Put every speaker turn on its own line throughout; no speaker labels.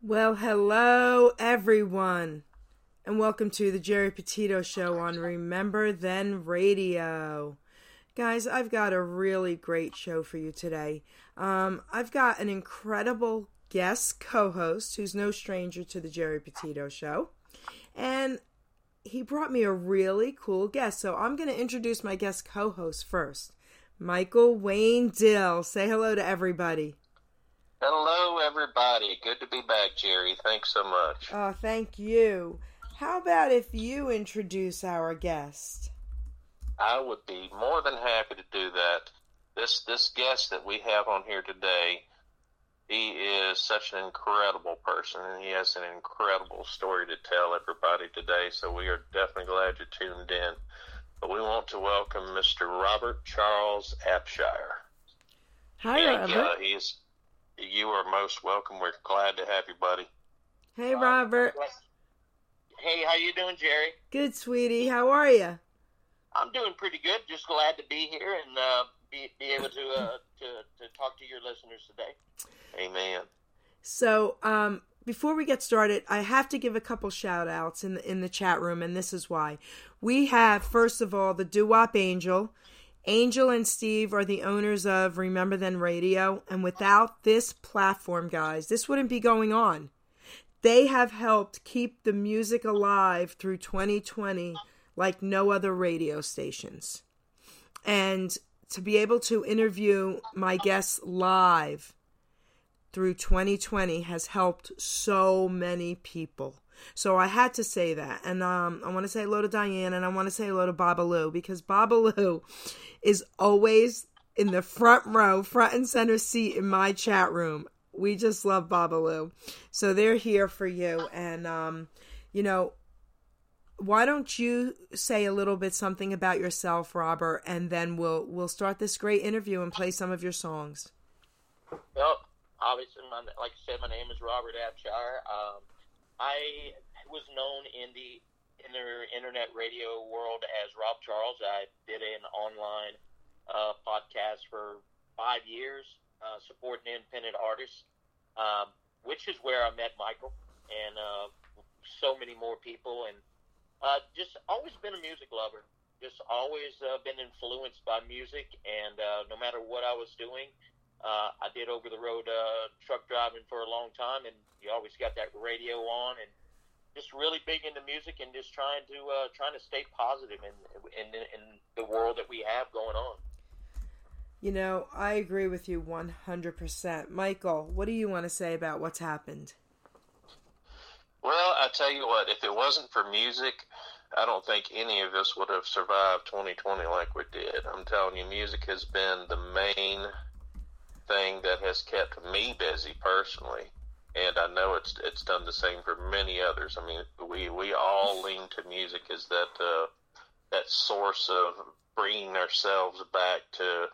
Well, hello, everyone, and welcome to the Geri Petito Show on Remember Then Radio. Guys, I've got a really great show for you today. Um, I've got an incredible guest co host who's no stranger to the Geri Petito Show, and he brought me a really cool guest. So I'm going to introduce my guest co host first Michael Wayne Dill. Say hello to everybody.
Hello, everybody. Good to be back, Geri. Thanks so much.
Oh, thank you. How about if you introduce our guest?
I would be more than happy to do that. This this guest that we have on here today, he is such an incredible person, and he has an incredible story to tell everybody today. So we are definitely glad you tuned in. But we want to welcome Mr. Robert Charles Abshire.
Hi,
and,
Robert.
Uh, he's you are most welcome. We're glad to have you, buddy.
Hey, Robert.
Hey, how you doing, Geri?
Good, sweetie. How are you?
I'm doing pretty good. Just glad to be here and uh, be be able to uh, to to talk to your listeners today.
Amen.
So, um, before we get started, I have to give a couple shout outs in the, in the chat room, and this is why. We have, first of all, the Doo Wop Angel. Angel and Steve are the owners of Remember Then Radio, and without this platform, guys, this wouldn't be going on. They have helped keep the music alive through 2020 like no other radio stations. And to be able to interview my guests live through 2020 has helped so many people. So I had to say that. And um, I want to say hello to Diane and I want to say hello to Babaloo because Babaloo is always in the front row, front and center seat in my chat room. We just love Babaloo. So they're here for you. And, um, you know, why don't you say a little bit something about yourself, Robert, and then we'll we'll start this great interview and play some of your songs.
Well, obviously, my, like I said, my name is Robert Abshire. Um, I was known in the inter, internet radio world as Rob Charles. I did an online uh, podcast for five years, uh, supporting independent artists, um, which is where I met Michael and uh, so many more people. And uh, just always been a music lover. Just always uh, been influenced by music, and uh, no matter what I was doing, uh, I did over the road uh, truck driving for a long time, and you always got that radio on, and just really big into music, and just trying to uh, trying to stay positive in, in in the world that we have going on.
You know, I agree with you 100%. Michael, what do you want to say about what's happened?
Well, I tell you what, if it wasn't for music, I don't think any of us would have survived 2020 like we did. I'm telling you, music has been the main thing that has kept me busy personally, and I know it's it's done the same for many others. I mean, we we all lean to music as that uh, that source of bringing ourselves back to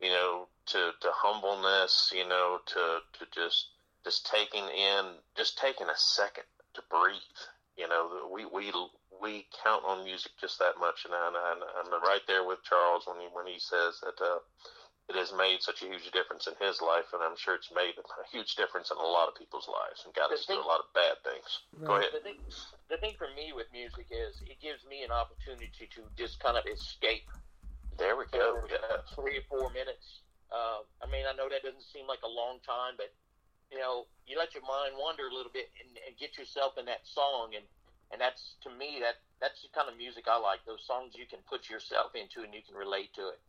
you know to to humbleness, you know, to to just just taking in just taking a second to breathe. You know, we we we count on music just that much, and I, and I'm right there with Charles when he when he says that uh, it has made such a huge difference in his life, and I'm sure it's made a huge difference in a lot of people's lives and got us through a lot of bad things.
Right.
Go ahead.
The thing, the thing for me with music is it gives me an opportunity to just kind of escape
There we go.
for
Yes.
three or four minutes. Uh, I mean, I know that doesn't seem like a long time, but you know, you let your mind wander a little bit and, and get yourself in that song, and and that's to me that that's the kind of music I like. Those songs you can put yourself into and you can relate to it.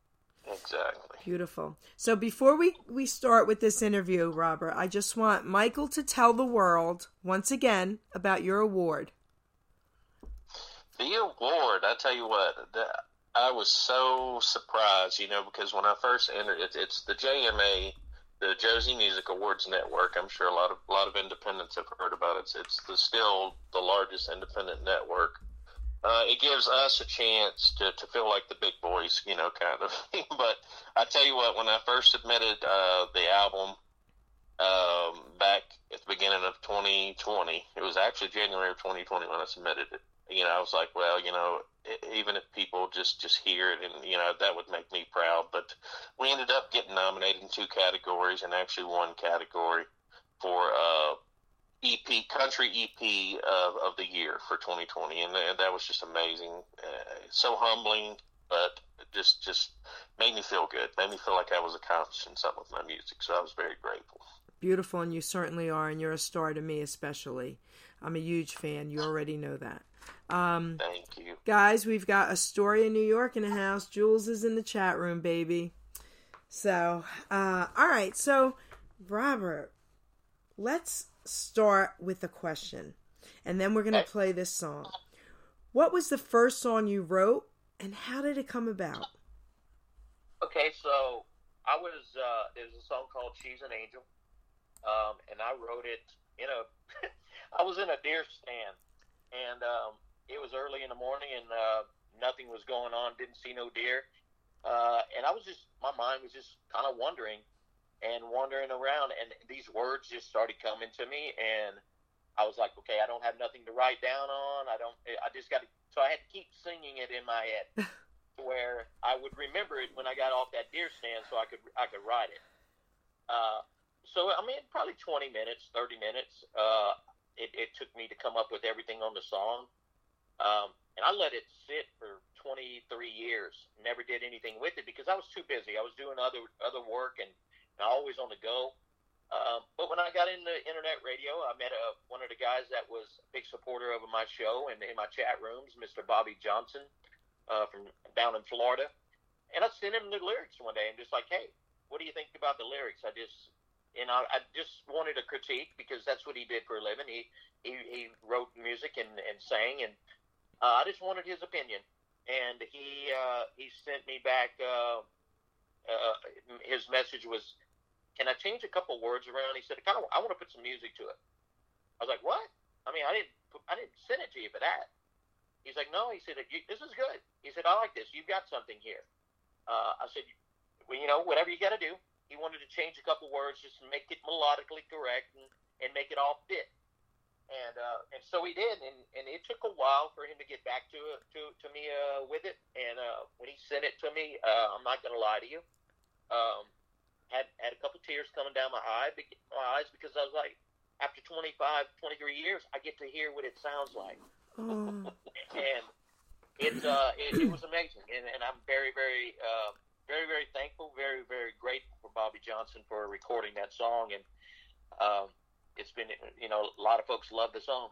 Exactly.
Beautiful. So before we, we start with this interview, Robert, I just want Michael to tell the world once again about your award.
The award, I tell you what, the, I was so surprised, you know, because when I first entered, it, it's the JMA, the Josie Music Awards Network. I'm sure a lot of a lot of independents have heard about it. It's, it's the still the largest independent network. Uh, it gives us a chance to, to feel like the big boys, you know, kind of. but I tell you what, when I first submitted uh, the album um, back at the beginning of 2020, it was actually January of 2020 when I submitted it you know, I was like, well, you know, even if people just just hear it, and you know, that would make me proud. But we ended up getting nominated in two categories, and actually one category for uh, EP country EP of, of the year for 2020, and, and that was just amazing. Uh, so humbling, but just just made me feel good. Made me feel like I was accomplishing something with my music. So I was very grateful.
Beautiful, and you certainly are, and you're a star to me especially. I'm a huge fan. You already know that.
Um, Thank you,
guys. We've got a story in New York in the house. Jules is in the chat room, baby. So, uh, all right. So, Robert, let's start with a question, and then we're gonna play this song. What was the first song you wrote, and how did it come about?
Okay, so I was uh, there's a song called "She's an Angel," um, and I wrote it in a. I was in a deer stand, and um, it was early in the morning, and uh, nothing was going on. Didn't see no deer, uh, and I was just my mind was just kind of wondering and wandering around, and these words just started coming to me, and I was like, okay, I don't have nothing to write down on. I don't. I just got to. So I had to keep singing it in my head, where I would remember it when I got off that deer stand, so I could I could write it. Uh, so I mean, probably 20 minutes, 30 minutes. Uh, it, it took me to come up with everything on the song, um, and I let it sit for 23 years. Never did anything with it because I was too busy. I was doing other other work and and always on the go. Um, but when I got into internet radio, I met a, one of the guys that was a big supporter of my show and in my chat rooms, Mr. Bobby Johnson uh, from down in Florida. And I sent him the lyrics one day and just like, hey, what do you think about the lyrics? I just, you know, I just wanted a critique because that's what he did for a living. He he, he wrote music and, and sang, and uh, I just wanted his opinion. And he uh, he sent me back. Uh, uh, his message was can I change a couple words around? He said, I kind of, I want to put some music to it. I was like, what? I mean, I didn't, I didn't send it to you for that. He's like, no. He said, this is good. He said, I like this. You've got something here. Uh, I said, well, you know, whatever you got to do. He wanted to change a couple words just make it melodically correct and, and make it all fit. And uh, and so he did, and, and it took a while for him to get back to to to me uh, with it. And uh, when he sent it to me, uh, I'm not gonna lie to you, um, had had a couple tears coming down my eye, my eyes because I was like, after 25, 23 years, I get to hear what it sounds like, oh. and it, uh, it it was amazing, and, and I'm very very uh, very very thankful, very very grateful for Bobby Johnson for recording that song, and um, it's been you know a lot of folks love the song.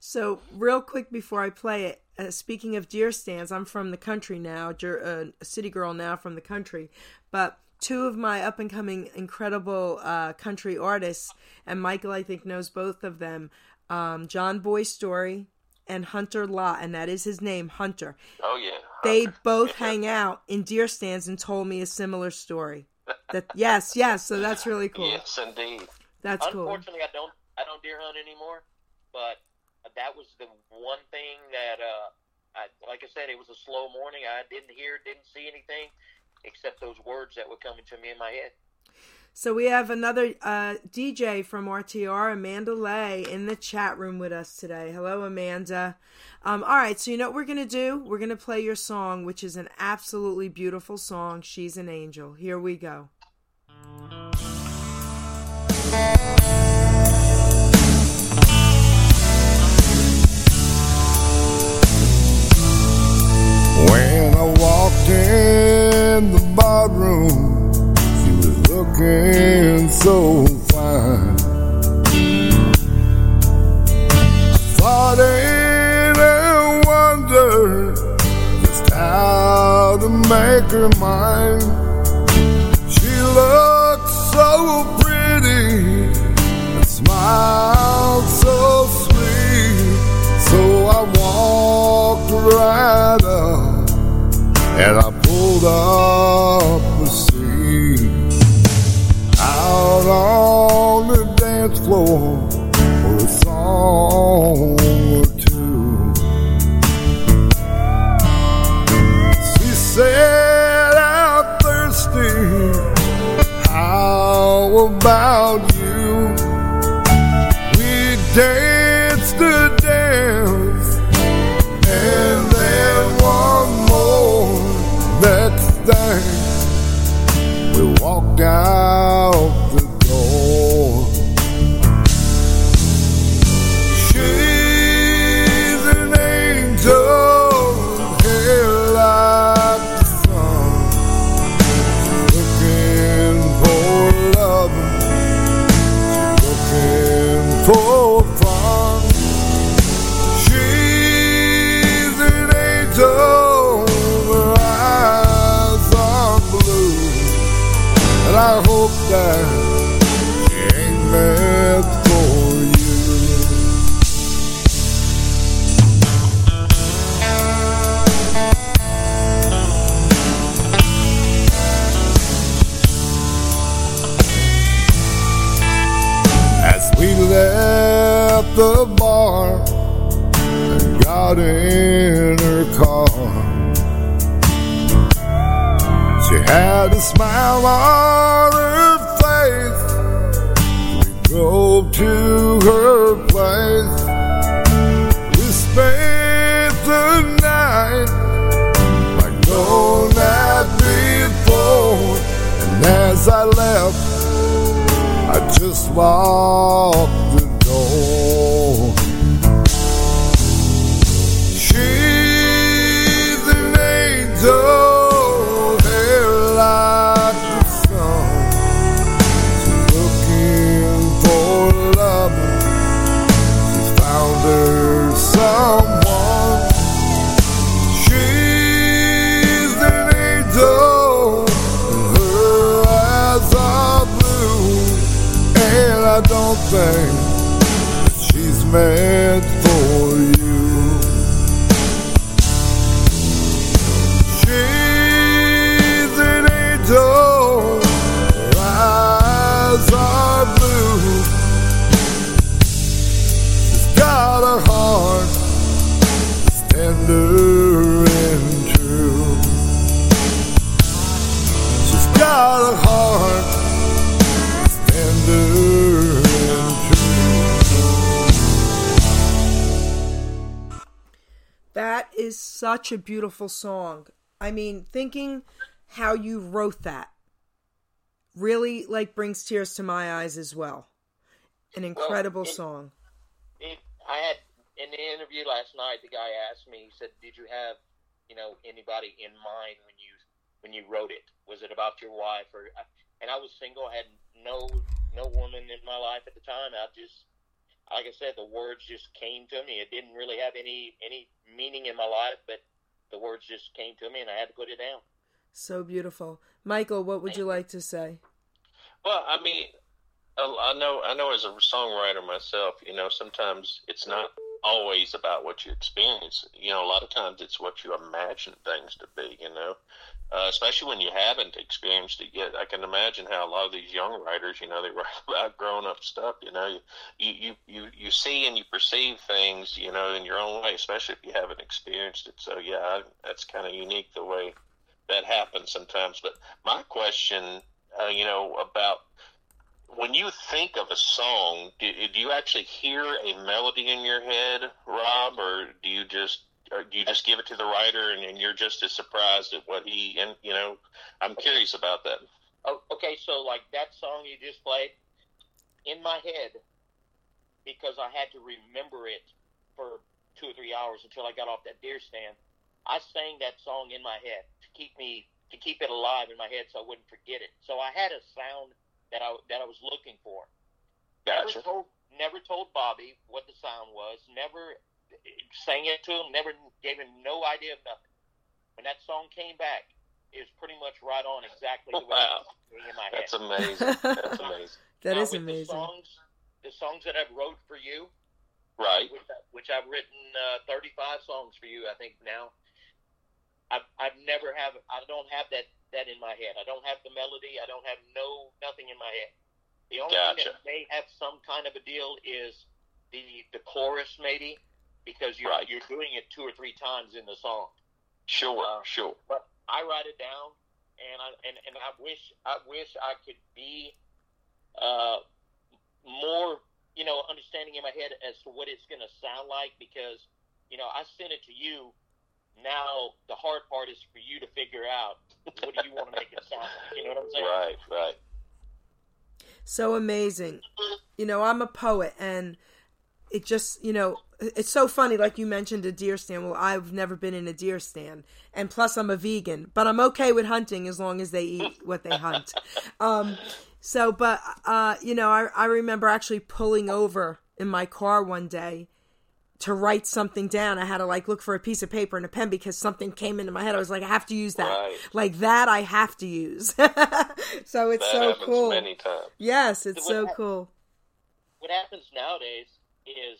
So, real quick before I play it, uh, speaking of deer stands, I'm from the country now, uh, a city girl now from the country, but two of my up and coming incredible uh, country artists, and Michael, I think, knows both of them um, John Boy Story and Hunter Law, and that is his name, Hunter.
Oh, yeah.
They both hang out in deer stands and told me a similar story. That yes, yes. So that's really cool.
Yes, indeed.
That's
Unfortunately,
cool.
Unfortunately, I don't I don't deer hunt anymore, but that was the one thing that uh, I, like I said, it was a slow morning. I didn't hear, didn't see anything except those words that were coming to me in my head.
So we have another uh, DJ from RTR, Amanda Lay, in the chat room with us today. Hello, Amanda. Um, all right, so you know what we're gonna do? We're gonna play your song, which is an absolutely beautiful song. She's an angel. Here we go.
So fine. Thought in a wonder just how to make her mine. She looked so pretty and smiled so sweet, so I walked right up and I pulled up the bar and got in her car, she had a smile on her face. We drove to her place. We spent the night like no night before. And as I left, I just locked the door. That she's meant
such a beautiful song. I mean, thinking how you wrote that really like brings tears to my eyes as well. An incredible
it-
song.
it, I had in the interview last night. The guy asked me. He said, "Did you have, you know, anybody in mind when you when you wrote it? Was it about your wife or?" And I was single. I had no no woman in my life at the time. I just, like I said, the words just came to me. It didn't really have any any meaning in my life, but the words just came to me, and I had to put it down.
So beautiful. Michael, what would you like to say?
Well, I mean, I I know, I know, as a songwriter myself, you know, sometimes it's not always about what you experience. You know, a lot of times it's what you imagine things to be. You know, uh, especially when you haven't experienced it yet. I can imagine how a lot of these young writers, you know, they write about grown up stuff. You know, you you you you see and you perceive things, you know, in your own way, especially if you haven't experienced it. So yeah, I, that's kind of unique the way that happens sometimes. But my question, uh, you know, about when you think of a song, do, do you actually hear a melody in your head, Rob, or do you just you just give it to the writer and, and you're just as surprised at what he and you know? I'm curious about that.
Oh, okay, so like that song you just played in my head because I had to remember it for two or three hours until I got off that deer stand. I sang that song in my head to keep me to keep it alive in my head so I wouldn't forget it. So I had a sound that I that I was looking for.
Gotcha.
Never told never told Bobby what the sound was. Never sang it to him. Never gave him no idea of nothing. When that song came back, it was pretty much right on exactly the way
Wow.
it was in my head.
That's amazing. That's amazing.
That
Now,
is amazing.
The songs, the songs that I've wrote for you,
Right.
which, I- which I've written uh, 35 songs for you, I think now. I've, I've never have I don't have that that in my head. I don't have the melody. I don't have no nothing in my head. The only thing that may have some kind of a deal is the the chorus maybe because you're
Right.
you're doing it two or three times in the song.
Sure.
Uh,
Sure.
But I write it down, and I and, and I wish I wish I could be uh, more, you know, understanding in my head as to what it's going to sound like because, you know, I sent it to you. Now the hard part is for you to figure out what do you want to make it sound like. You know what I'm saying?
Right. Right.
so amazing. You know, I'm a poet and it just, you know, it's so funny like you mentioned a deer stand. Well, I've never been in a deer stand. And plus I'm a vegan, but I'm okay with hunting as long as they eat what they hunt. Um so but uh you know, I I remember actually pulling over in my car one day to write something down. I had to like look for a piece of paper and a pen because something came into my head. I was like, I have to use that.
Right.
Like that, I have to use. so it's
that
so cool.
many times.
Yes, it's
What
so
hap-
cool.
what happens nowadays is,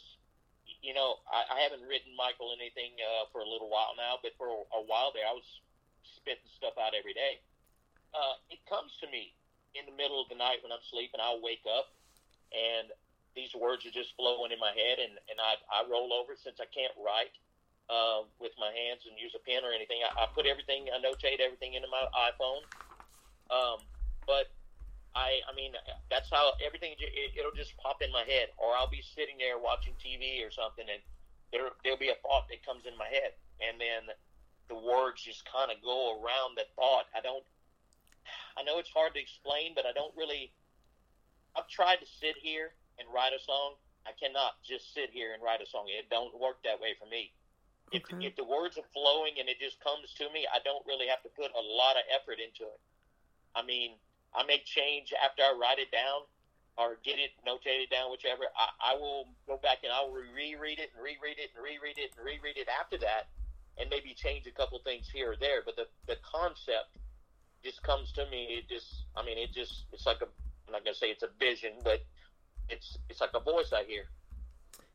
you know, I, I haven't written Michael anything uh, for a little while now, but for a while there, I was spitting stuff out every day. Uh, it comes to me in the middle of the night when I'm sleeping. I'll wake up and these words are just flowing in my head, and, and I, I roll over since I can't write uh, with my hands and use a pen or anything. I, I put everything, I notate everything into my iPhone. Um, but I, I mean, that's how everything. It, it'll just pop in my head, or I'll be sitting there watching TV or something, and there there'll be a thought that comes in my head, and then the words just kind of go around that thought. I don't. I know it's hard to explain, but I don't really. I've tried to sit here and write a song. I cannot just sit here and write a song. It don't work that way for me. If,
Okay.
if the words are flowing and it just comes to me, I don't really have to put a lot of effort into it. I mean, I may change after I write it down or get it notated down, whichever. I, I will go back and I'll reread it and reread it and reread it and reread it after that and maybe change a couple things here or there. But the, the concept just comes to me. It just, I mean, it just, it's like a, I'm not going to say it's a vision, but it's, it's like a voice I hear.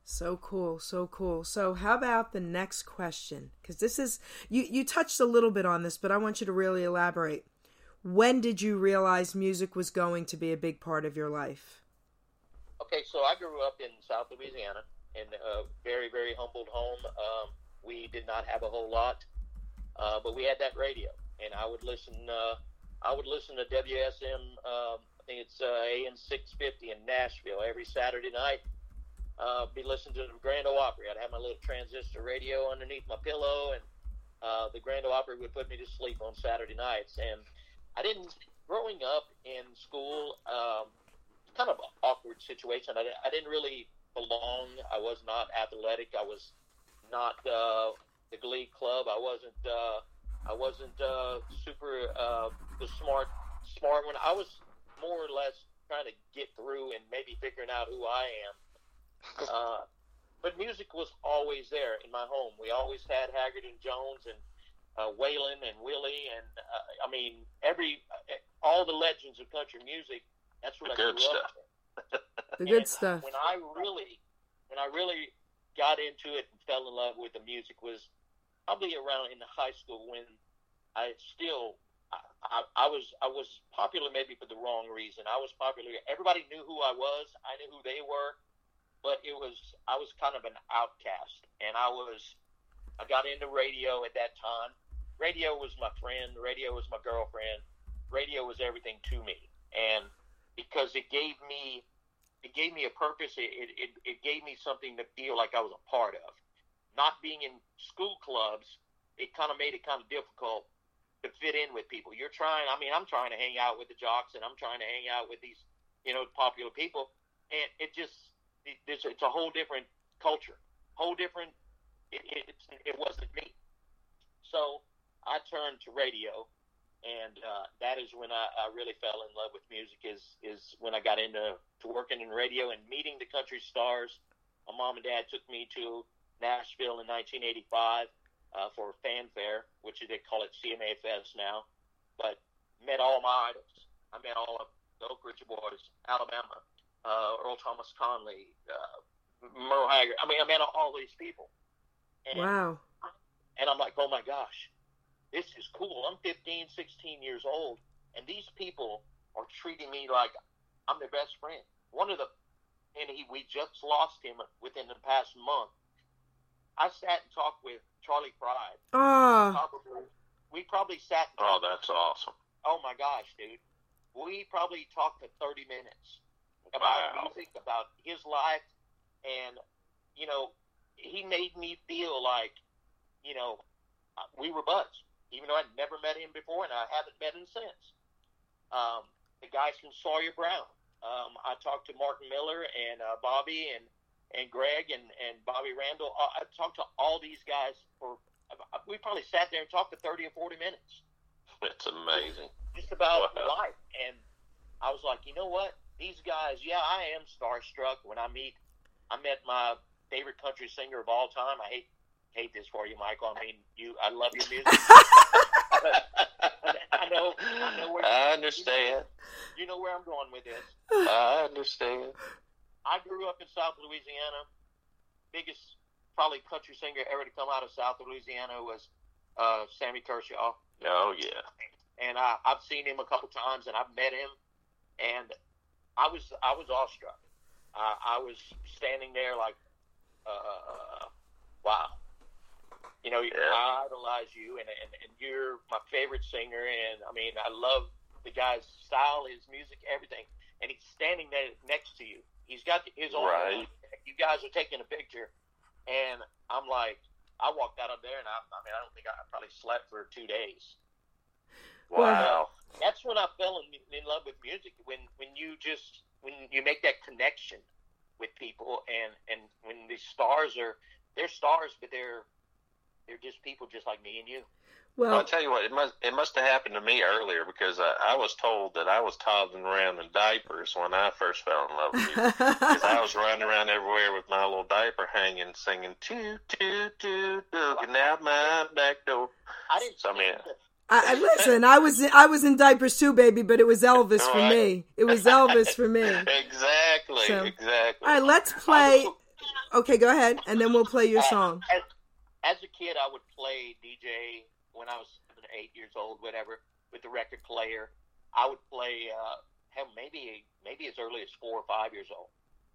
So cool, so cool. So how about the next question? Because this is you you touched a little bit on this, but I want you to really elaborate. When did you realize music was going to be a big part of your life?
Okay, so I grew up in South Louisiana in a very, very humbled home. Um, we did not have a whole lot, uh, but we had that radio, and I would listen. Uh, I would listen to WSM. Um, I think it's uh, AM six fifty in Nashville every Saturday night. Uh, be listening to the Grand Ole Opry. I'd have my little transistor radio underneath my pillow, and uh, the Grand Ole Opry would put me to sleep on Saturday nights. And I didn't. Growing up in school, um, kind of an awkward situation. I, I didn't really belong. I was not athletic. I was not uh, the Glee Club. I wasn't. Uh, I wasn't uh, super uh, the smart smart one. I was more or less trying to get through and maybe figuring out who I am. Uh, but music was always there in my home. We always had Haggard and Jones and uh, Waylon and Willie and uh, I mean every all the legends of country music. That's what
The
I
good
grew up
stuff.
with.
The good
And
stuff.
When I really, when I really got into it and fell in love with the music was probably around in the high school when I still, I, I, I was, I was popular maybe for the wrong reason. I was popular. Everybody knew who I was. I knew who they were, but it was, I was kind of an outcast, and I was, I got into radio at that time. Radio was my friend. Radio was my girlfriend. Radio was everything to me, and because it gave me it gave me a purpose. It, it, it, gave me something to feel like I was a part of. Not being in school clubs, it kind of made it kind of difficult to fit in with people. You're trying, I mean, I'm trying to hang out with the jocks and I'm trying to hang out with these, you know, popular people. And it just, it, it's, it's a whole different culture, whole different, it, it, it wasn't me. So I turned to radio and uh, that is when I, I really fell in love with music. Is is when I got into to working in radio and meeting the country stars. My mom and dad took me to Nashville in 1985 uh, for Fan Fair, which they call it CMA Fest now. But met all my idols. I met all of the Oak Ridge Boys, Alabama, uh, Earl Thomas Conley, uh, Merle Haggard. I mean, I met all these people. And,
Wow.
and I'm like, oh my gosh, this is cool. I'm 15, 16 years old, and these people are treating me like I'm their best friend. One of the, and he, we just lost him within the past month. I sat and talked with Charley Pride.
Oh,
Probably, we probably sat. And
Oh, that's awesome.
oh my gosh, dude. We probably talked for 30 minutes about
Wow.
music, about his life, and, you know, he made me feel like, you know, uh, we were buds, even though I'd never met him before and I haven't met him since. Um, the guys from Sawyer Brown. Um, I talked to Martin Miller and uh, Bobby and, and Greg and, and Bobby Randall. Uh, I talked to all these guys for, we probably sat there and talked for 30 or 40 minutes
It's amazing.
just about
Wow.
life. And I was like, you know what? These guys, yeah, I am starstruck when I meet. I met my favorite country singer of all time. I hate hate this for you, Michael. I mean, you. I love your music. I know. I know where.
I understand.
You know where I'm going with this.
I understand.
I grew up in South Louisiana. Biggest probably country singer ever to come out of South Louisiana was uh, Sammy Kershaw.
Oh yeah.
and I, I've seen him a couple times, and I've met him, and I was I was awestruck. Uh, I was standing there like, uh, wow, you know,
Yeah.
I idolize you, and, and and you're my favorite singer, and I mean, I love the guy's style, his music, everything, and he's standing there next to you. He's got his own.
Right.
You guys are taking a picture, and I'm like, I walked out of there, and I, I mean, I don't think I probably slept for two days
Wow.
that's when I fell in, in love with music. When when you just when you make that connection with people, and and when these stars are they're stars, but they're they're just people just like me and you.
Well,
Well,
I'll tell you what, it must it must have happened to me earlier because I, I was told that I was toddling around in diapers when I first fell in love with you. Because I was running around everywhere with my little diaper hanging, singing toot toot toot, looking out my back door.
I didn't.
So, I mean-
I, I listen. I was I was in diapers too, baby, but it was Elvis for
oh,
me. It was Elvis for me.
Exactly,
So-
exactly.
All right, let's play. Okay, go ahead, and then we'll play your uh, song.
As, as a kid, I would play DJ when I was seven, or eight years old, whatever, with the record player. I would play, uh, hell, maybe maybe as early as four or five years old.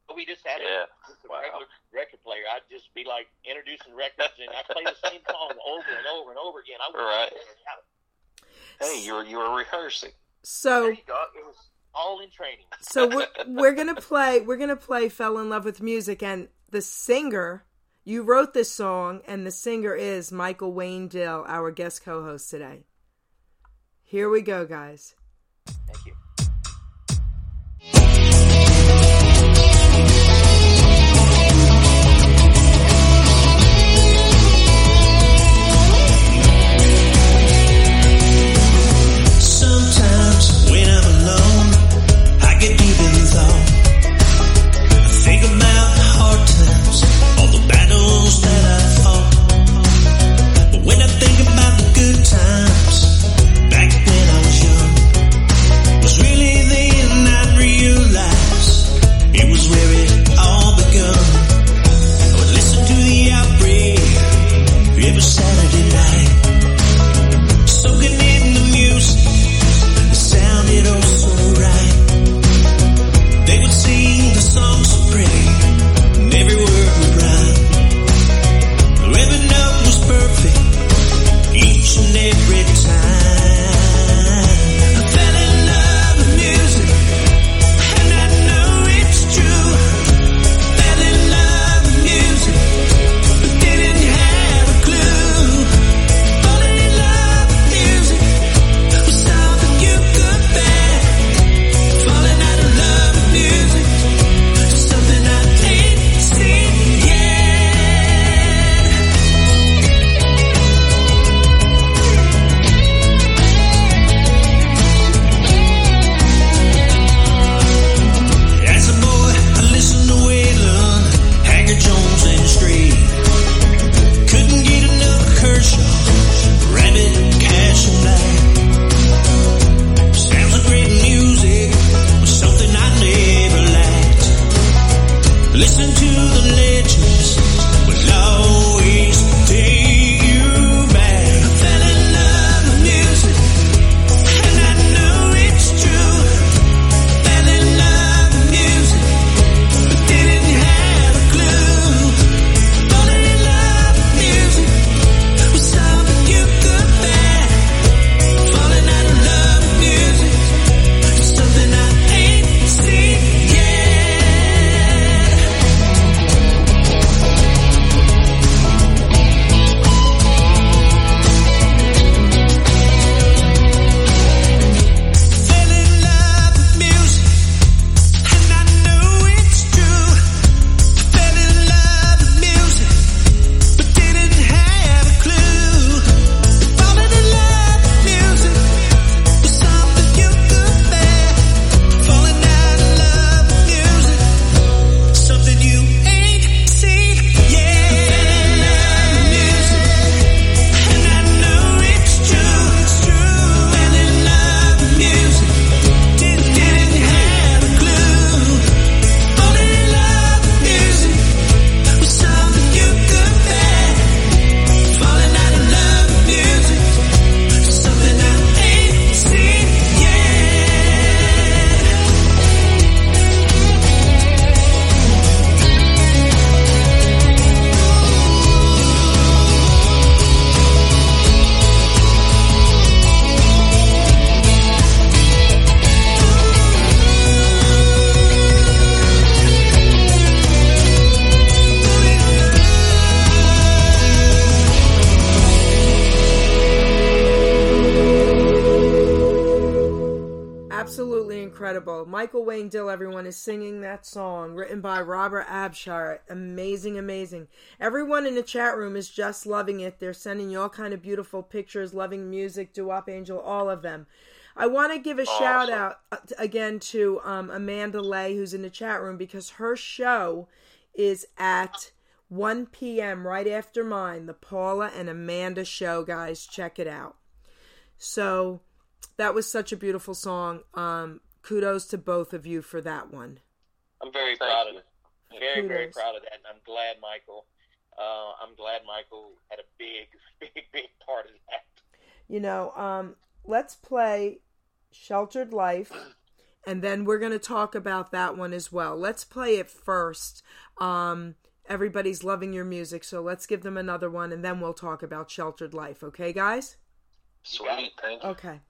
But we just had
Yeah.
it with the
Wow.
regular record player. I'd just be like introducing records, and I would play the same song over and over and over again. I would
Right. Hey, you were you were rehearsing.
So
There you go. It was all in training.
so we're, we're gonna play we're gonna play fell in love with music and the singer you wrote this song and the singer is michael wayne dill our guest co-host today here we go guys
Thank you.
Everyone, is singing that song written by Robert Abshire. Amazing, amazing. Everyone in the chat room is just loving it. They're sending you all kind of beautiful pictures, loving music, Doo Wop Angel, all of them. I want to give a
Awesome.
shout out uh, again to um, Amanda Lay, who's in the chat room, because her show is at 1 p.m. right after mine, the Paula and Amanda show, guys. Check it out. So that was such a beautiful song. Um, kudos to both of you for that one.
I'm very
Thank
proud
you.
of it. Very, very proud of that, and I'm glad Michael. Uh, I'm glad Michael had a big, big, big part of that.
You know, um, let's play Sheltered Life, and then we're going to talk about that one as well. Let's play it first. Um, everybody's loving your music, so let's give them another one, and then we'll talk about Sheltered Life. Okay, guys?
Sweet, thank you.
Okay.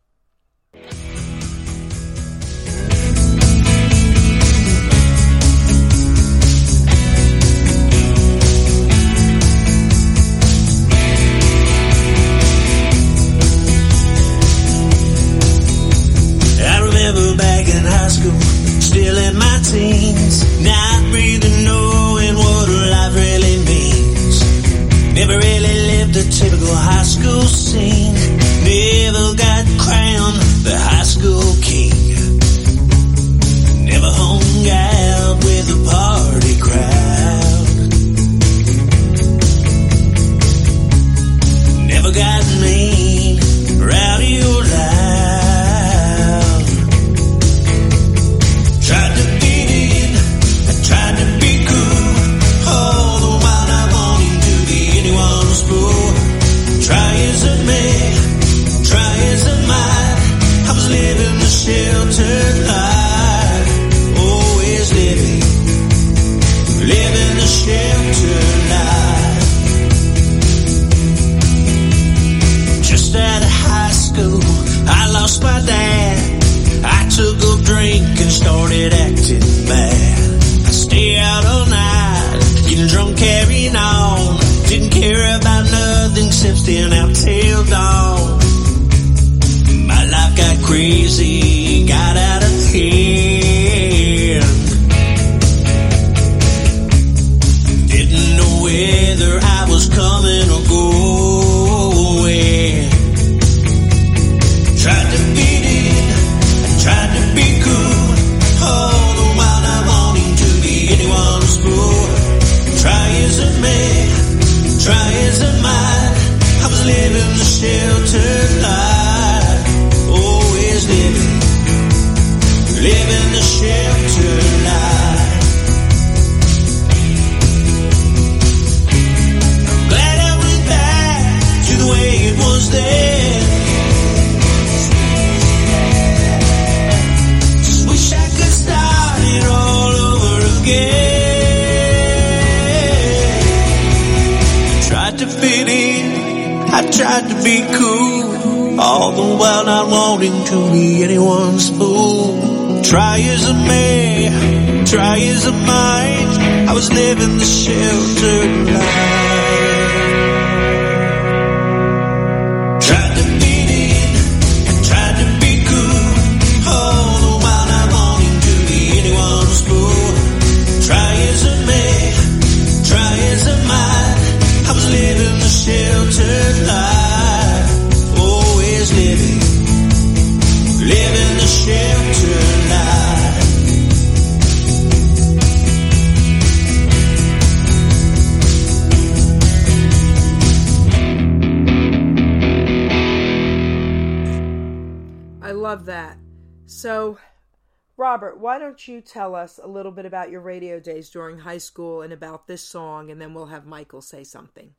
Robert, why don't you tell us a little bit about your radio days during high school and about this song, and then we'll have Michael say something.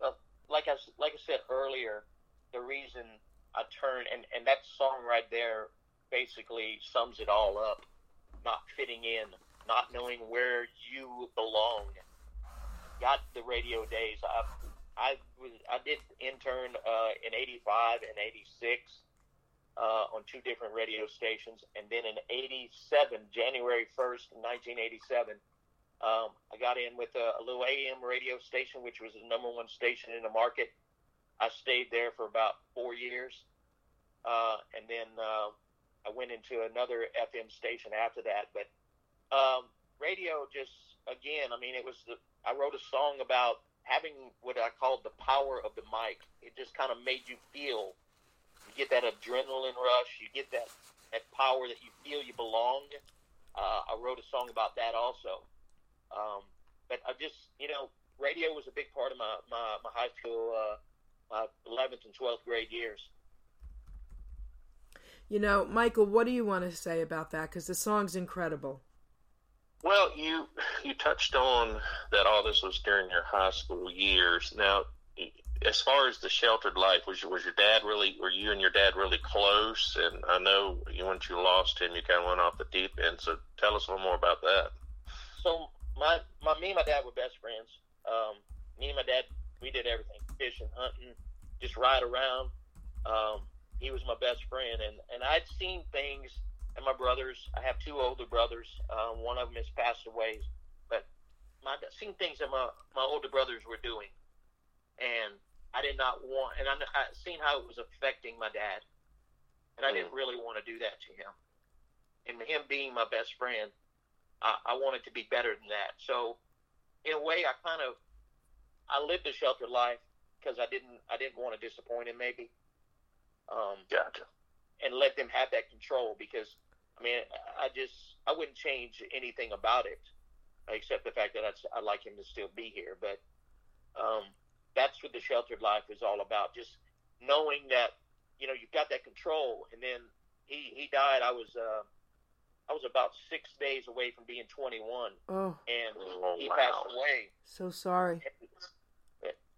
Well, like I like I said earlier, the reason I turned and and that song right there basically sums it all up. Not fitting in, not knowing where you belong. Got the radio days. I I was I did intern uh, in '85 and '86 uh, on two different radio stations, and then in '87, January 1st, 1987. Um, I got in with a, a little AM radio station, which was the number one station in the market. I stayed there for about four years, uh, and then uh, I went into another FM station after that. But um, radio just again, I mean, it was the, I wrote a song about having what I called the power of the mic. It just kind of made you feel. You get that adrenaline rush. You get that that power that you feel you belong. Uh, I wrote a song about that also. Um, but I just, you know, radio was a big part of my my, my high school, uh, my 11th and 12th grade years.
You know, Michael, what do you want to say about that? Because the song's incredible.
Well, you you touched on that all this was during your high school years. Now, as far as the sheltered life, was was your dad really? Were you and your dad really close? And I know you, once you lost him, you kind of went off the deep end. So tell us a little more about that.
So my my me and my dad were best friends. Um, me and my dad, we did everything: fishing, hunting, just ride around. Um, he was my best friend, and and I'd seen things. And my brothers, I have two older brothers. Um, one of them has passed away, but my I'd seen things that my my older brothers were doing, and I did not want. And I I seen how it was affecting my dad, and I didn't really want to do that to him. And him being my best friend, I, I wanted to be better than that. So, in a way, I kind of I lived a sheltered life because I didn't I didn't want to disappoint him maybe. Um,
Gotcha.
and let them have that control because I mean I just I wouldn't change anything about it except the fact that I'd, I'd like him to still be here. But um, that's what the sheltered life is all about. Just knowing that you know you've got that control. And then he he died. I was uh, I was about six days away from being 21,
Oh,
and
Oh,
he
wow.
passed away.
so sorry.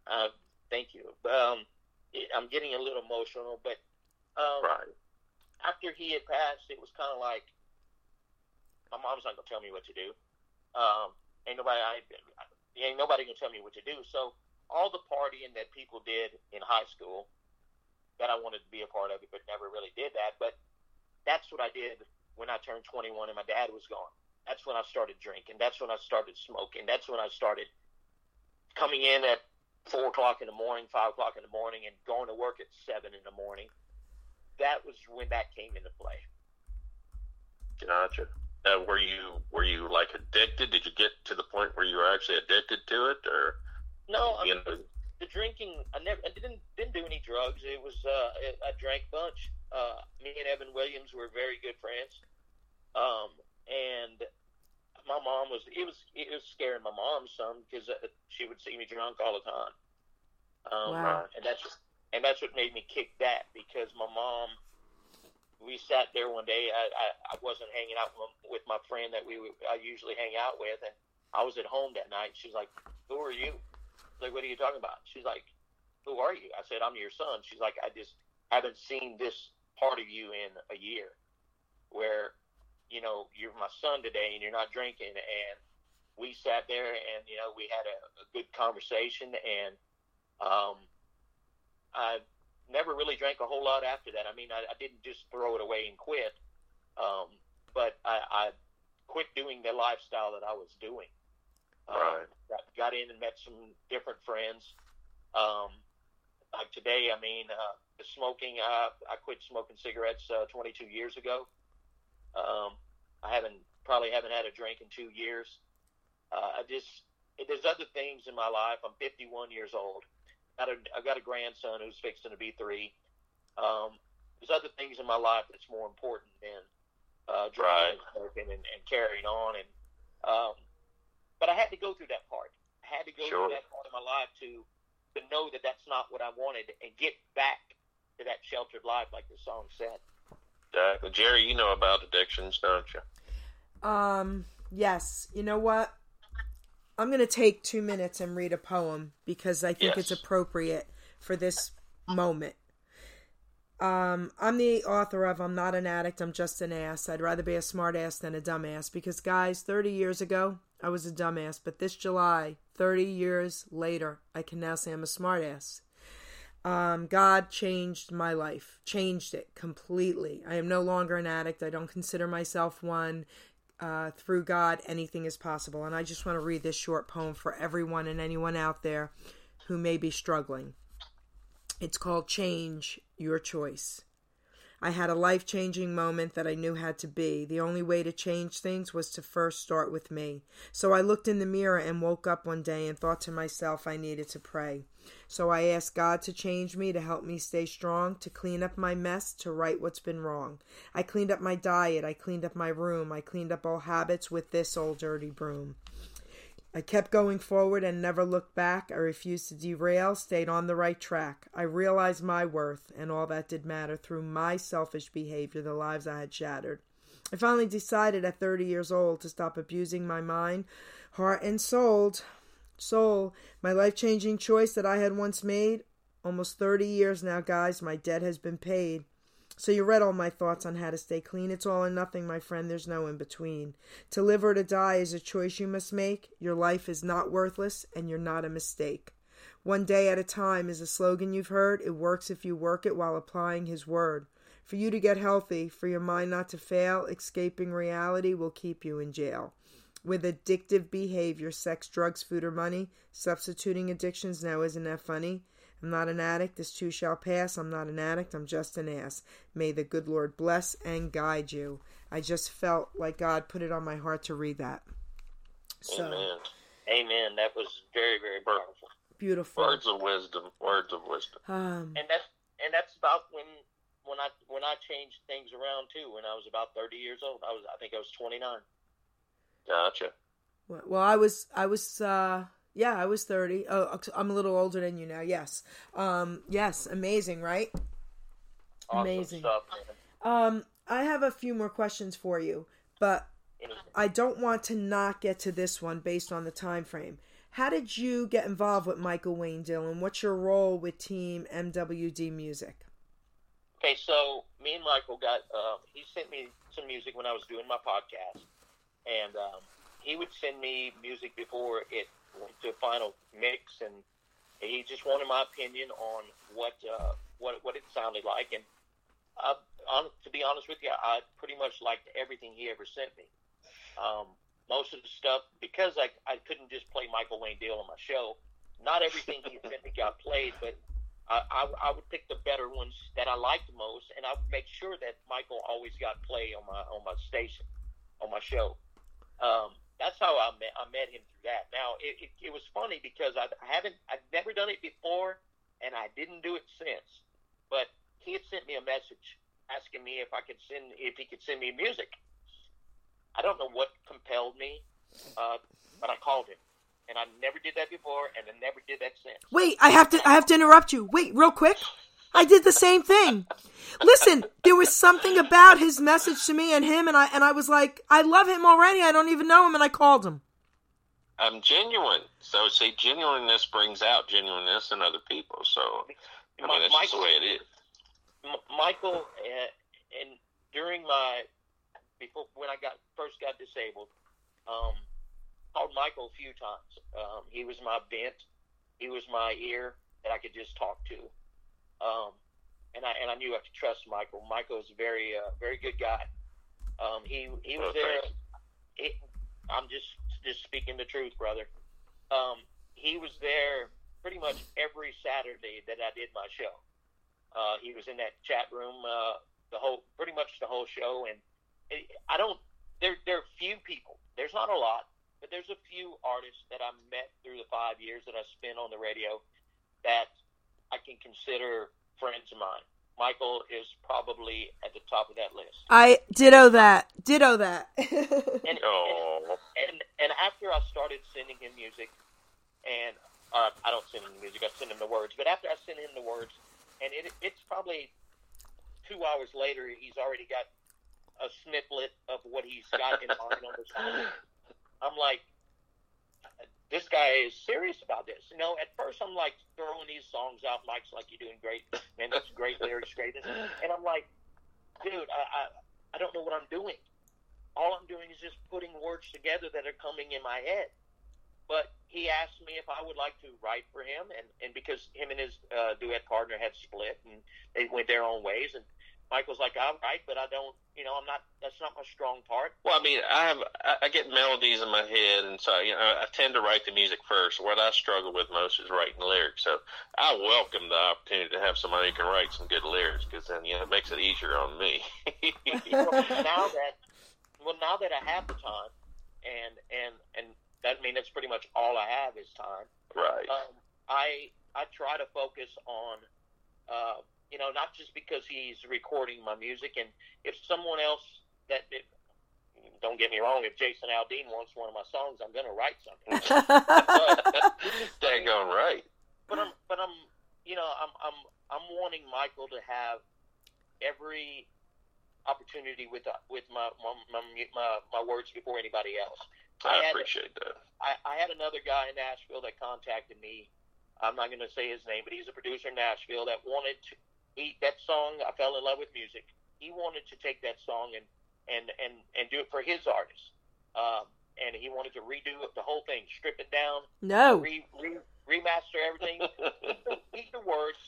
Uh, thank you. Um, it- I'm getting a little emotional, but um,
Right.
after he had passed, it was kind of like my mom's not gonna tell me what to do. Um, ain't nobody, I, ain't nobody gonna tell me what to do. So all the partying that people did in high school, that I wanted to be a part of it, but never really did that. But that's what I did when I turned 21 and my dad was gone. That's when I started drinking. That's when I started smoking. That's when I started coming in at four o'clock in the morning, five o'clock in the morning, and going to work at seven in the morning. That was when that came into play.
Gotcha. Uh, were you were you like addicted? Did you get to the point where you were actually addicted to it, or
No, I
you
mean,
know?
the drinking. I never, I didn't, didn't do any drugs. It was, uh, I, I drank a bunch. Uh, me and Evan Williams were very good friends. Um, and my mom was, it was, it was scaring my mom some because uh, she would see me drunk all the time. Um,
Wow.
and that's, and that's what made me kick back because my mom. We sat there one day. I, I, I wasn't hanging out with, with my friend that we I usually hang out with, and I was at home that night. She's like, "Who are you?" Like, what are you talking about? She's like, who are you? I said, I'm your son. She's like, I just haven't seen this part of you in a year where, you know, you're my son today and you're not drinking. And we sat there and, you know, we had a, a good conversation and, um, I never really drank a whole lot after that. I mean, I, I didn't just throw it away and quit. Um, but I, I quit doing the lifestyle that I was doing.
Right.
got, got in and met some different friends. Um, like today, I mean, uh, smoking, uh, I quit smoking cigarettes uh, 22 years ago. Um, I haven't probably haven't had a drink in two years. Uh, I just there's other things in my life. I'm 51 years old. Got a, I've got a grandson who's fixing to be three. Um, there's other things in my life that's more important than uh, drinking and and, and carrying on. And um, but I had to go through that part. I had to go
Sure.
through that part of my life to to know that that's not what I wanted and get back to that sheltered life, like the song said.
Exactly. Geri, you know about addictions, don't you?
Um, yes. You know what? I'm going to take two minutes and read a poem because I think it's appropriate for this moment. Um, I'm the author of I'm Not an Addict, I'm Just an Ass. I'd rather be a smart ass than a dumb ass because, guys, 30 years ago, I was a dumbass, but this July, 30 years later, I can now say I'm a smartass. Um, God changed my life, changed it completely. I am no longer an addict. I don't consider myself one. Uh, through God, anything is possible. And I just want to read this short poem for everyone and anyone out there who may be struggling. It's called Change Your Choice. I had a life changing moment that I knew had to be. The only way to change things was to first start with me. So I looked in the mirror and woke up one day and thought to myself I needed to pray. So I asked God to change me, to help me stay strong, to clean up my mess, to right what's been wrong. I cleaned up my diet, I cleaned up my room, I cleaned up all habits with this old dirty broom. I kept going forward and never looked back. I refused to derail, stayed on the right track. I realized my worth and all that did matter through my selfish behavior, the lives I had shattered. I finally decided at 30 years old to stop abusing my mind, heart, and soul. Soul, my life changing choice that I had once made. Almost 30 years now, guys, my debt has been paid. So you read all my thoughts on how to stay clean. It's all or nothing, my friend. There's no in between. To live or to die is a choice you must make. Your life is not worthless, and you're not a mistake. One day at a time is a slogan you've heard. It works if you work it while applying His word. For you to get healthy, for your mind not to fail, escaping reality will keep you in jail. With addictive behavior, sex, drugs, food, or money, substituting addictions now isn't that funny? I'm not an addict. This too shall pass. I'm not an addict. I'm just an ass. May the good Lord bless and guide you. I just felt like God put it on my heart to read that. So,
Amen.
Amen. That was very, very powerful.
beautiful.
Words of wisdom. Words of wisdom.
Um,
And that's and that's about when when I when I changed things around too. When I was about thirty years old, I was I think I was twenty nine.
Gotcha.
well, I was, I was, uh, yeah, I was 30. Oh, I'm a little older than you now. Yes. Um, yes. Amazing, right?
Awesome
Amazing.
stuff.
Um, I have a few more questions for you, but I don't want to not get to this one based on the time frame. How did you get involved with Michael Wayne Dill? What's your role with Team MWD Music?
Okay, so me and Michael got. Uh, he sent me some music when I was doing my podcast, and um, he would send me music before it to a final mix, and he just wanted my opinion on what uh, what what it sounded like. And on, to be honest with you, I pretty much liked everything he ever sent me. Um, most of the stuff because I I couldn't just play Michael Wayne Dill on my show. Not everything he sent me got played, but I, I, I would pick the better ones that I liked most, and I would make sure that Michael always got play on my on my station, on my show. Um, that's how I met I met him through that. Now it, it, it was funny because I, I haven't I've never done it before, and I didn't do it since. But he had sent me a message asking me if I could send if he could send me music. I don't know what compelled me, uh, but I called him, and I never did that before, and I never did that since.
Wait, I have to I have to interrupt you. Wait, real quick. I did the same thing. Listen, there was something about his message to me and him and I and I was like, I love him already. I don't even know him and I called him.
I'm genuine. So, see, genuineness brings out genuineness in other people. So, I mean, that's just the way it is.
M- Michael, uh, and during my before when I got first got disabled, um, called Michael a few times. Um, he was my vent. He was my ear that I could just talk to. Um, and I and I knew I could trust Michael. Michael is a very uh, very good guy. Um, he he was
Oh,
there. It, I'm just just speaking the truth, brother. Um, he was there pretty much every Saturday that I did my show. Uh, he was in that chat room uh, the whole pretty much the whole show, and it, I don't. There there are few people. There's not a lot, but there's a few artists that I met through the five years that I spent on the radio that I can consider friends of mine. Michael is probably at the top of that list.
I ditto that. Ditto that.
And,
Oh,
and and after I started sending him music, and uh, I don't send him the music, I send him the words. But after I send him the words, and it, it's probably two hours later, he's already got a snippet of what he's got in mind on the song. I'm like, this guy is serious about this. You know, at first I'm like throwing these songs out. Mike's like, "You're doing great, man. That's great lyrics, great." And I'm like, dude, I, I I don't know what I'm doing. All I'm doing is just putting words together that are coming in my head. But he asked me if I would like to write for him, and, and because him and his uh, duet partner had split and they went their own ways, and Michael's like, I'm right, but I don't, you know, I'm not. That's not my strong part.
Well, I mean, I have I, I get melodies in my head, and so you know, I tend to write the music first. What I struggle with most is writing lyrics. So I welcome the opportunity to have somebody who can write some good lyrics, because then you know it makes it easier on me.
well, now that, well, now that I have the time, and and and that I mean that's pretty much all I have is time.
right.
Um, I I try to focus on, uh, you know, not just because he's recording my music, and if someone else that if, don't get me wrong, if Jason Aldean wants one of my songs, I'm going to write something.
Dang on right.
but I'm but I'm you know I'm I'm I'm wanting Michael to have every opportunity with uh, with my my my, my, my words before anybody else.
I,
had-
appreciate that.
I, I had another guy in Nashville that contacted me. I'm not going to say his name, but he's a producer in Nashville that wanted to. He that song I fell in love with music. He wanted to take that song and and and and do it for his artist. Um, and he wanted to redo it, the whole thing, strip it down,
no.
re, re, remaster everything, keep the words,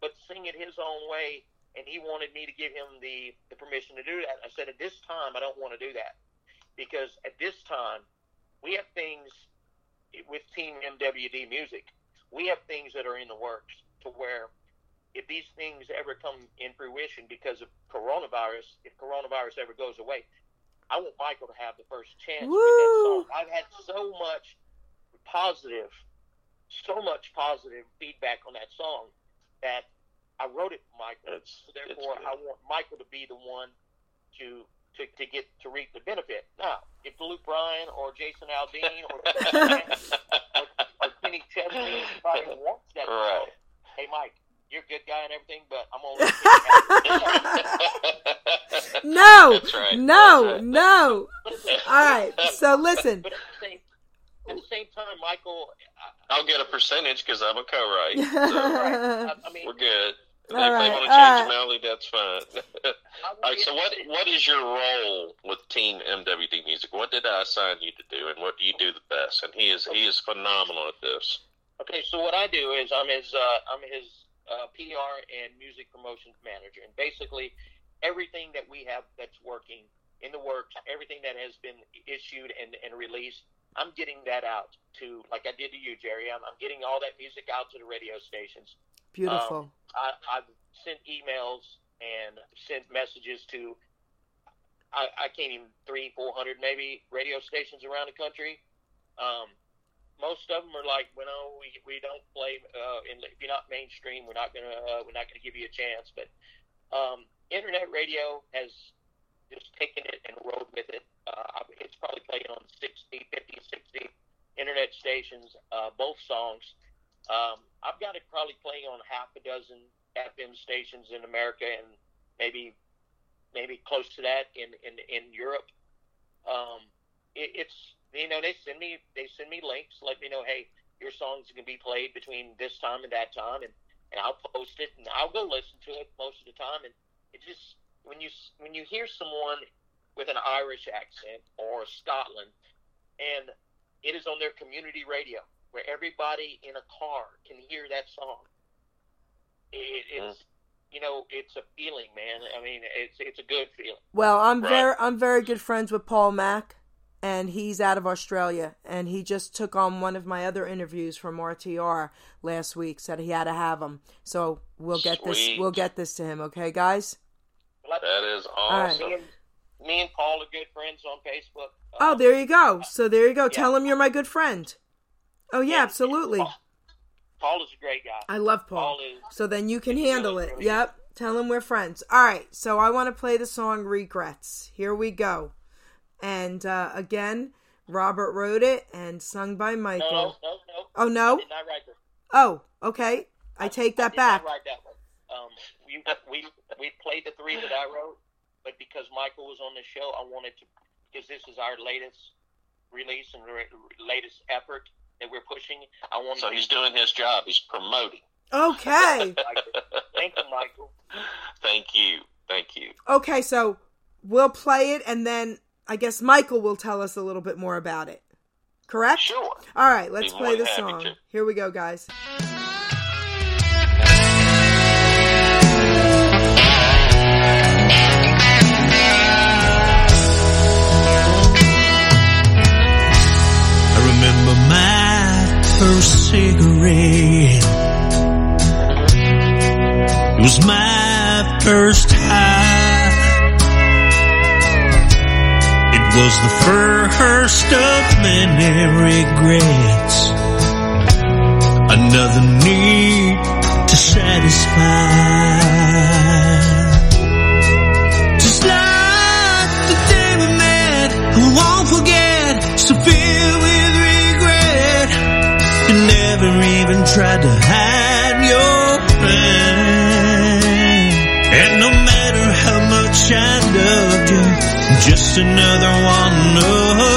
but sing it his own way. And he wanted me to give him the, the permission to do that. I said, at this time, I don't want to do that because at this time, we have things with Team MWD Music. We have things that are in the works to where if these things ever come in fruition because of coronavirus, if coronavirus ever goes away, I want Michael to have the first chance with that
Woo!
song. I've had so much positive, so much positive feedback on that song that I wrote it for Michael.
It's,
So therefore,
good.
I want Michael to be the one to to, to get to reap the benefit. Now, if Luke Bryan or Jason Aldean or, or Kenny Chesney anybody wants that
Right.
song, hey Mike, you're a good guy and everything, but I'm only. But
no.
That's right.
No.
Right.
No. All right. So listen.
at the same at the same time, Michael,
I'll get a percentage because I'm a co-write. So
I, I mean,
we're good. If
All
they
right,
want to
all
change
right.
the melody, that's fine. All right, so what what is your role with Team MWD Music? What did I assign you to do, and what do you do the best? And he is he is phenomenal at this.
Okay, so what I do is I'm his uh, I'm his uh, PR and music promotions manager, and basically everything that we have that's working in the works, everything that has been issued and, and released, I'm getting that out to like I did to you, Geri. I'm, I'm getting all that music out to the radio stations.
Beautiful.
I, I've sent emails and sent messages to I, I can't even three, four hundred maybe radio stations around the country. Um, most of them are like, well, no, we we don't play. Uh, in, if you're not mainstream, we're not gonna uh, we're not gonna give you a chance. But um, internet radio has just taken it and rode with it. Uh, it's probably playing on 60, 50, 60 internet stations, uh, both songs. Um, I've got it probably playing on half a dozen FM stations in America and maybe maybe close to that in in, in Europe. Um, it, it's you know they send me they send me links, let me know hey your songs can be played between this time and that time, and and I'll post it and I'll go listen to it most of the time, and it just when you when you hear someone with an Irish accent or Scotland, and it is on their community radio where everybody in a car can hear that song. It, it's mm-hmm. you know it's a feeling, man. I mean, it's it's a good feeling.
Well, I'm
Right.
very I'm very good friends with Paul Mack, and he's out of Australia, and he just took on one of my other interviews from RTR last week. Said he had to have him, so we'll get this we'll get this to him. Okay, guys.
That is awesome.
me, and, me and Paul are good friends on Facebook.
Oh, there you go. So there you go. Tell him you're my good friend. Oh yeah, absolutely.
Paul, Paul is a great guy.
I love Paul.
Paul is
So then you can handle it. Yep. Tell him we're friends. All right. So I want to play the song Regrets. Here we go. And uh, again, Robert wrote it and sung by Michael.
no, no, no.
Oh,
I
no?
did not write that.
Oh, okay. I take that
did
back.
Not write that one. Um, we we we played the three that I wrote, but because Michael was on the show, I wanted to because this is our latest release and re- latest effort that we're pushing. I wanted.
So
to
he's doing his job. He's promoting.
Okay.
Thank you, Michael.
Thank you. Thank you.
Okay, so we'll play it and then I guess Michael will tell us a little bit more about it. Correct?
Sure.
All right, let's
Be
play the song.
To.
Here we go, guys.
first cigarette. It was my first time. Was the first of many regrets. Another need to satisfy. Just like the day we met, I won't forget, so filled with regret. You never even tried to hide your pain. And no matter how much I loved you, just another one of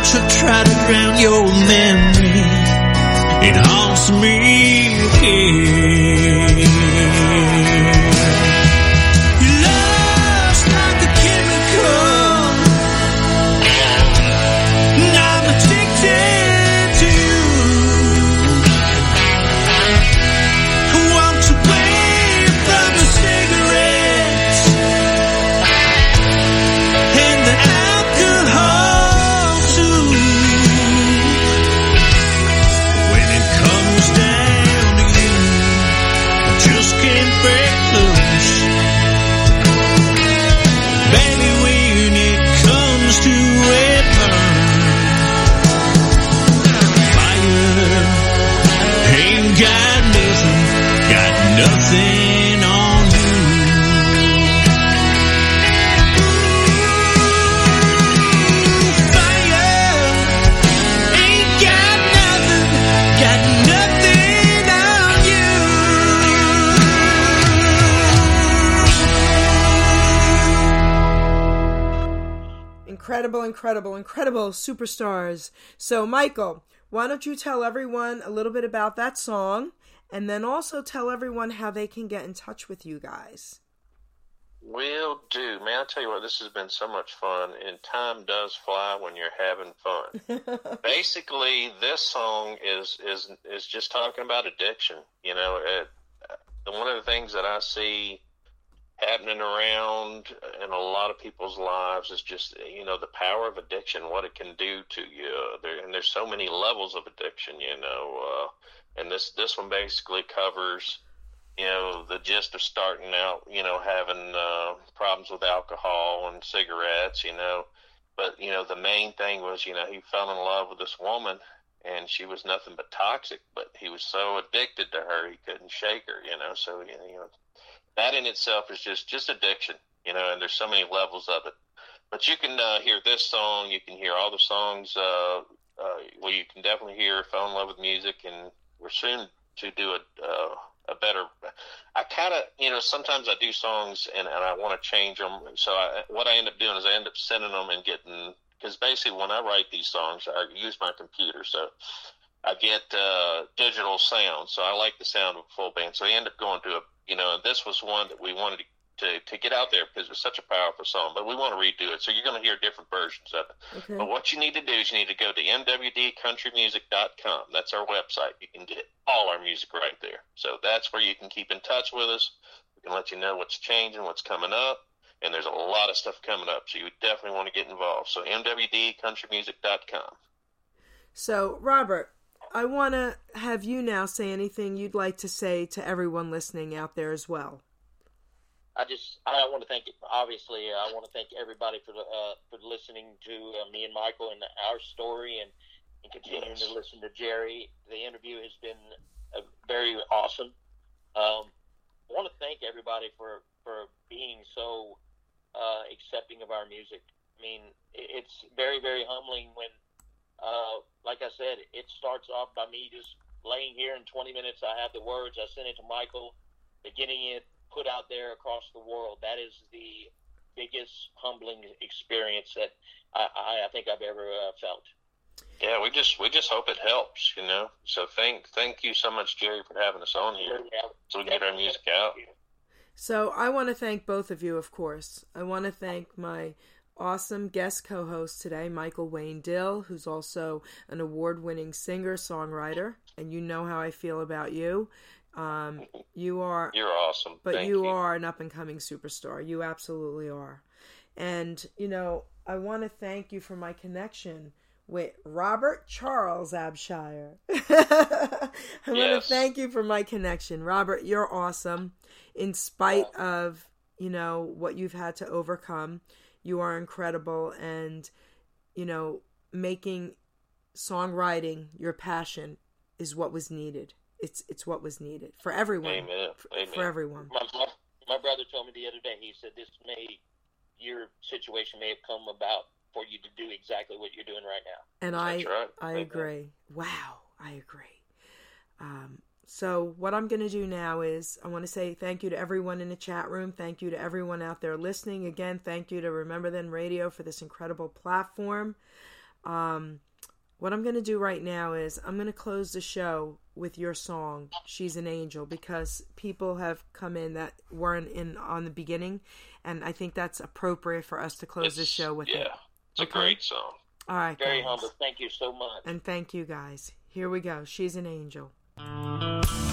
much I try to drown your memory, it haunts me again.
Incredible, incredible, superstars. So, Michael, why don't you tell everyone a little bit about that song and then also tell everyone how they can get in touch with you guys?
Will do. Man, I tell you what, this has been so much fun, and time does fly when you're having fun. Basically, this song is is is just talking about addiction. You know, it, uh, one of the things that I see happening around in a lot of people's lives is just you know the power of addiction, what it can do to you. There, and there's so many levels of addiction. You know, uh, and this this one basically covers you know, the gist of starting out, you know, having uh, problems with alcohol and cigarettes, you know. But, you know, the main thing was, you know, he fell in love with this woman and she was nothing but toxic, but he was so addicted to her he couldn't shake her, you know. So, you know, that in itself is just, just addiction, you know, and there's so many levels of it. But you can uh, hear this song, you can hear all the songs, uh, uh, well, you can definitely hear Fell in Love with Music, and we're soon to do a, uh, a better. I kind of, you know, sometimes I do songs and, and I want to change them. So I, what I end up doing is I end up sending them and getting because basically when I write these songs, I use my computer, so I get uh, digital sound. So I like the sound of a full band. So I end up going to a, you know, this was one that we wanted to, to get out there because it's such a powerful song. But we want to redo it, so you're going to hear different versions of it.
Okay.
But what you need to do is you need to go to mwdcountrymusic.com. That's our website. You can get all our music right there. So that's where you can keep in touch with us. We can let you know what's changing, what's coming up, and there's a lot of stuff coming up. So you definitely want to get involved. So mwdcountrymusic.com.
So, Robert, I want to have you now say anything you'd like to say to everyone listening out there as well.
I just I want to thank obviously I want to thank everybody for the, uh, for listening to uh, me and Michael and our story and, and continuing
Yes.
to listen to Geri. The interview has been uh, very awesome. Um, I want to thank everybody for for being so uh, accepting of our music. I mean, it's very very humbling when, uh, like I said, it starts off by me just laying here in 20 minutes. I have the words. I send it to Michael. They're getting it put out there across the world. That is the biggest humbling experience that I, I, I think I've ever uh, felt.
Yeah, we just we just hope it helps, you know. So thank thank you so much, Geri, for having us on here so we can get our music out.
So, I want to thank both of you, of course. I want to thank my awesome guest co host today, Michael Wayne Dill, who's also an award winning singer songwriter. And you know how I feel about you. Um, you are
You're awesome.
but
Thank
you, are an up and coming superstar. You absolutely are. And, you know, I want to thank you for my connection with Robert Charles Abshire. I want to thank you for my connection. Robert, you're awesome. In spite of, you know, what you've had to overcome, you are incredible. And, you know, making songwriting your passion is what was needed. It's it's what was needed for everyone.
Amen.
For,
Amen.
for everyone.
My, my, my brother told me the other day, he said, this may, your situation may have come about for you to do exactly what you're doing right now.
And I
right.
I
Amen.
agree. Wow, I agree. Um, so what I'm going to do now is I want to say thank you to everyone in the chat room. Thank you to everyone out there listening. Again, thank you to Remember Then Radio for this incredible platform. Um, what I'm going to do right now is I'm going to close the show with your song "She's an Angel" because people have come in that weren't in on the beginning, and I think that's appropriate for us to close the show with it.
yeah,
it.
it's a great song.
All right,
Very
guys.
humble. Thank you so much.
And thank you guys. Here we go. She's an angel.
When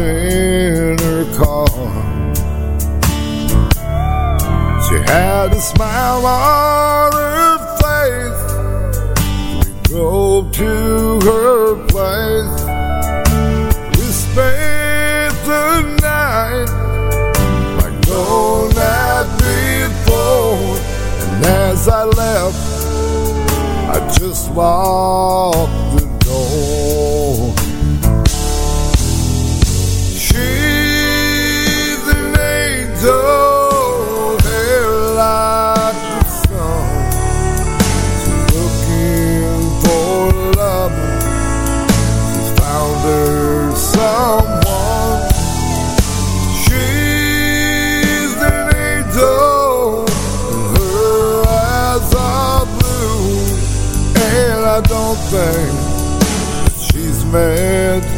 in her car, she had a smile on her face. We drove to her place. We spent the night like no night before. And as I left, I just walked She's meant